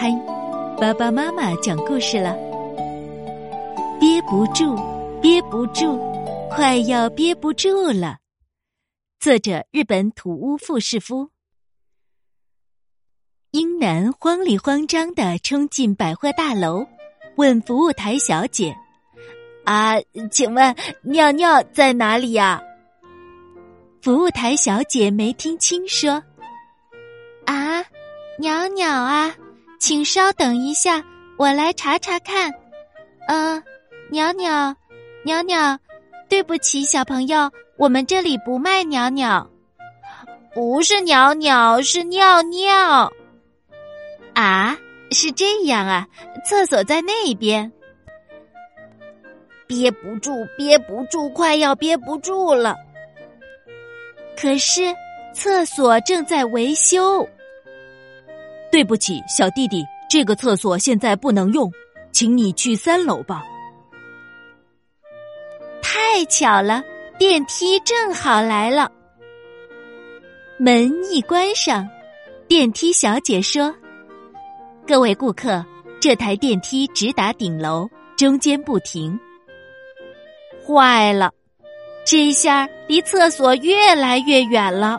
嗨，爸爸妈妈讲故事了。憋不住，憋不住，快要憋不住了。作者：日本土屋富士夫。英男慌里慌张的冲进百货大楼，问服务台小姐：“啊，请问尿尿在哪里呀？”服务台小姐没听清，说：“啊，鸟鸟啊，请稍等一下，我来查查看。嗯，鸟鸟，鸟鸟，对不起，小朋友，我们这里不卖鸟鸟，不是鸟鸟，是尿尿。啊，是这样啊，厕所在那边。憋不住，憋不住，快要憋不住了。”可是厕所正在维修。对不起，小弟弟，这个厕所现在不能用，请你去三楼吧。太巧了，电梯正好来了。门一关上，电梯小姐说：“各位顾客，这台电梯直达顶楼，中间不停。”坏了。这下离厕所越来越远了，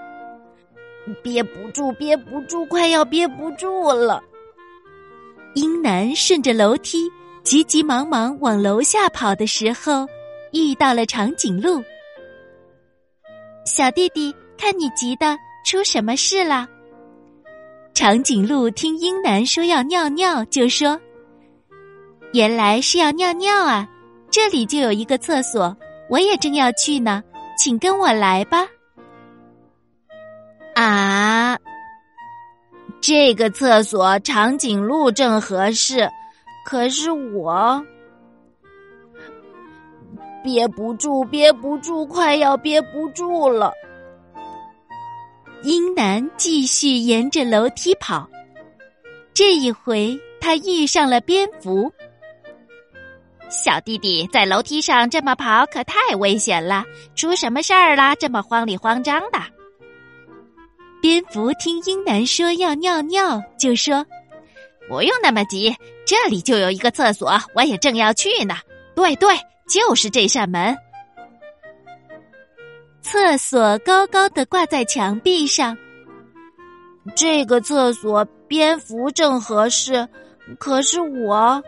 憋不住，憋不住，快要憋不住了。英男顺着楼梯急急忙忙往楼下跑的时候，遇到了长颈鹿。小弟弟，看你急的，出什么事了？长颈鹿听英男说要尿尿，就说：“原来是要尿尿啊，这里就有一个厕所。”我也正要去呢，请跟我来吧。啊，这个厕所长颈鹿正合适，可是我憋不住，憋不住，快要憋不住了。英男继续沿着楼梯跑，这一回他遇上了蝙蝠。小弟弟在楼梯上这么跑可太危险了，出什么事儿了？这么慌里慌张的。蝙蝠听英男说要尿尿，就说：“不用那么急，这里就有一个厕所，我也正要去呢。对对，就是这扇门。厕所高高的挂在墙壁上。这个厕所蝙蝠正合适，可是我……”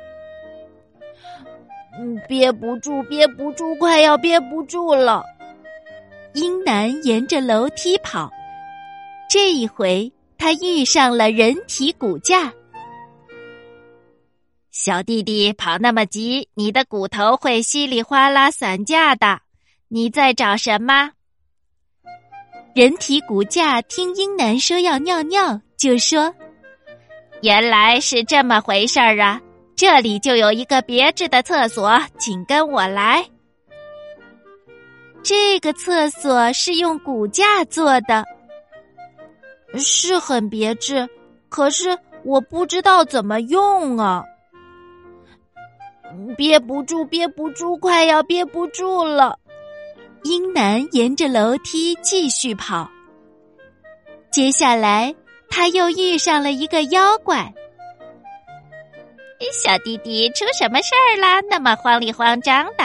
嗯，憋不住，憋不住，快要憋不住了。英男沿着楼梯跑，这一回他遇上了人体骨架。小弟弟跑那么急，你的骨头会稀里哗啦散架的。你在找什么？人体骨架听英男说要尿尿，就说：“原来是这么回事儿啊。”这里就有一个别致的厕所，请跟我来。这个厕所是用骨架做的，是很别致，可是我不知道怎么用啊！憋不住，憋不住，快要憋不住了。英男沿着楼梯继续跑，接下来他又遇上了一个妖怪。小弟弟出什么事儿啦？那么慌里慌张的。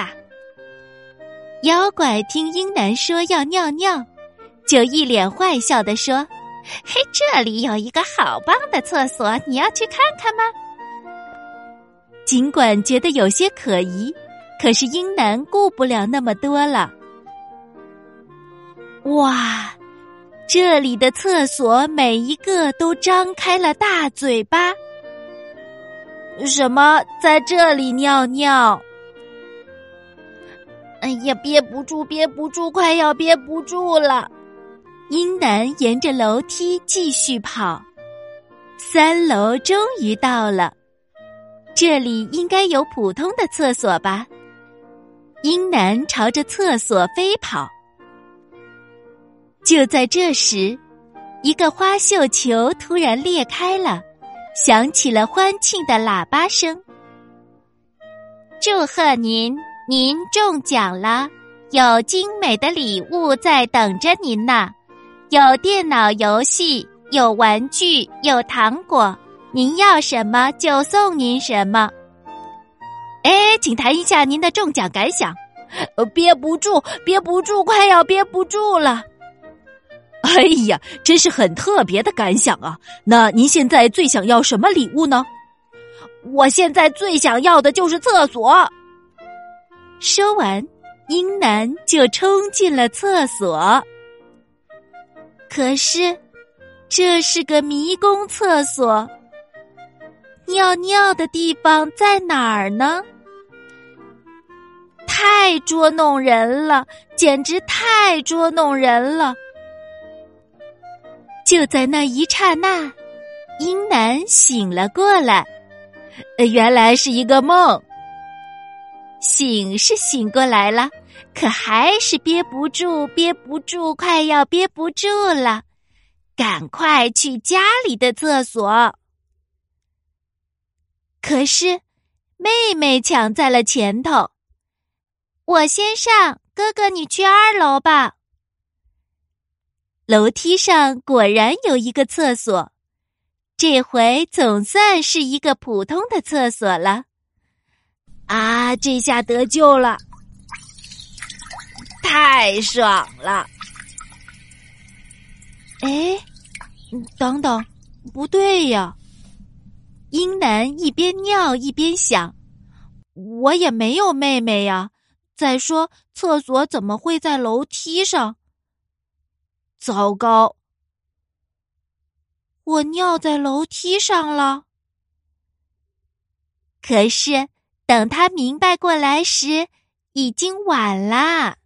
妖怪听英男说要尿尿，就一脸坏笑的说：“嘿，这里有一个好棒的厕所，你要去看看吗？”尽管觉得有些可疑，可是英男顾不了那么多了。哇，这里的厕所每一个都张开了大嘴巴。什么在这里尿尿？哎呀，憋不住，憋不住，快要憋不住了！英男沿着楼梯继续跑，三楼终于到了。这里应该有普通的厕所吧？英男朝着厕所飞跑。就在这时，一个花绣球突然裂开了。响起了欢庆的喇叭声。祝贺您，您中奖了，有精美的礼物在等着您呢，有电脑游戏，有玩具，有糖果，您要什么就送您什么。哎，请谈一下您的中奖感想。呃，憋不住，憋不住，快要憋不住了。哎呀，真是很特别的感想啊！那您现在最想要什么礼物呢？我现在最想要的就是厕所。说完，英男就冲进了厕所。可是，这是个迷宫厕所，尿尿的地方在哪儿呢？太捉弄人了，简直太捉弄人了！就在那一刹那，英男醒了过来，呃原来是一个梦。醒是醒过来了，可还是憋不住，憋不住，快要憋不住了，赶快去家里的厕所。可是，妹妹抢在了前头，我先上，哥哥你去二楼吧。楼梯上果然有一个厕所，这回总算是一个普通的厕所了。啊，这下得救了，太爽了！哎，等等，不对呀！英男一边尿一边想：我也没有妹妹呀。再说，厕所怎么会在楼梯上？糟糕！我尿在楼梯上了。可是，等他明白过来时，已经晚啦。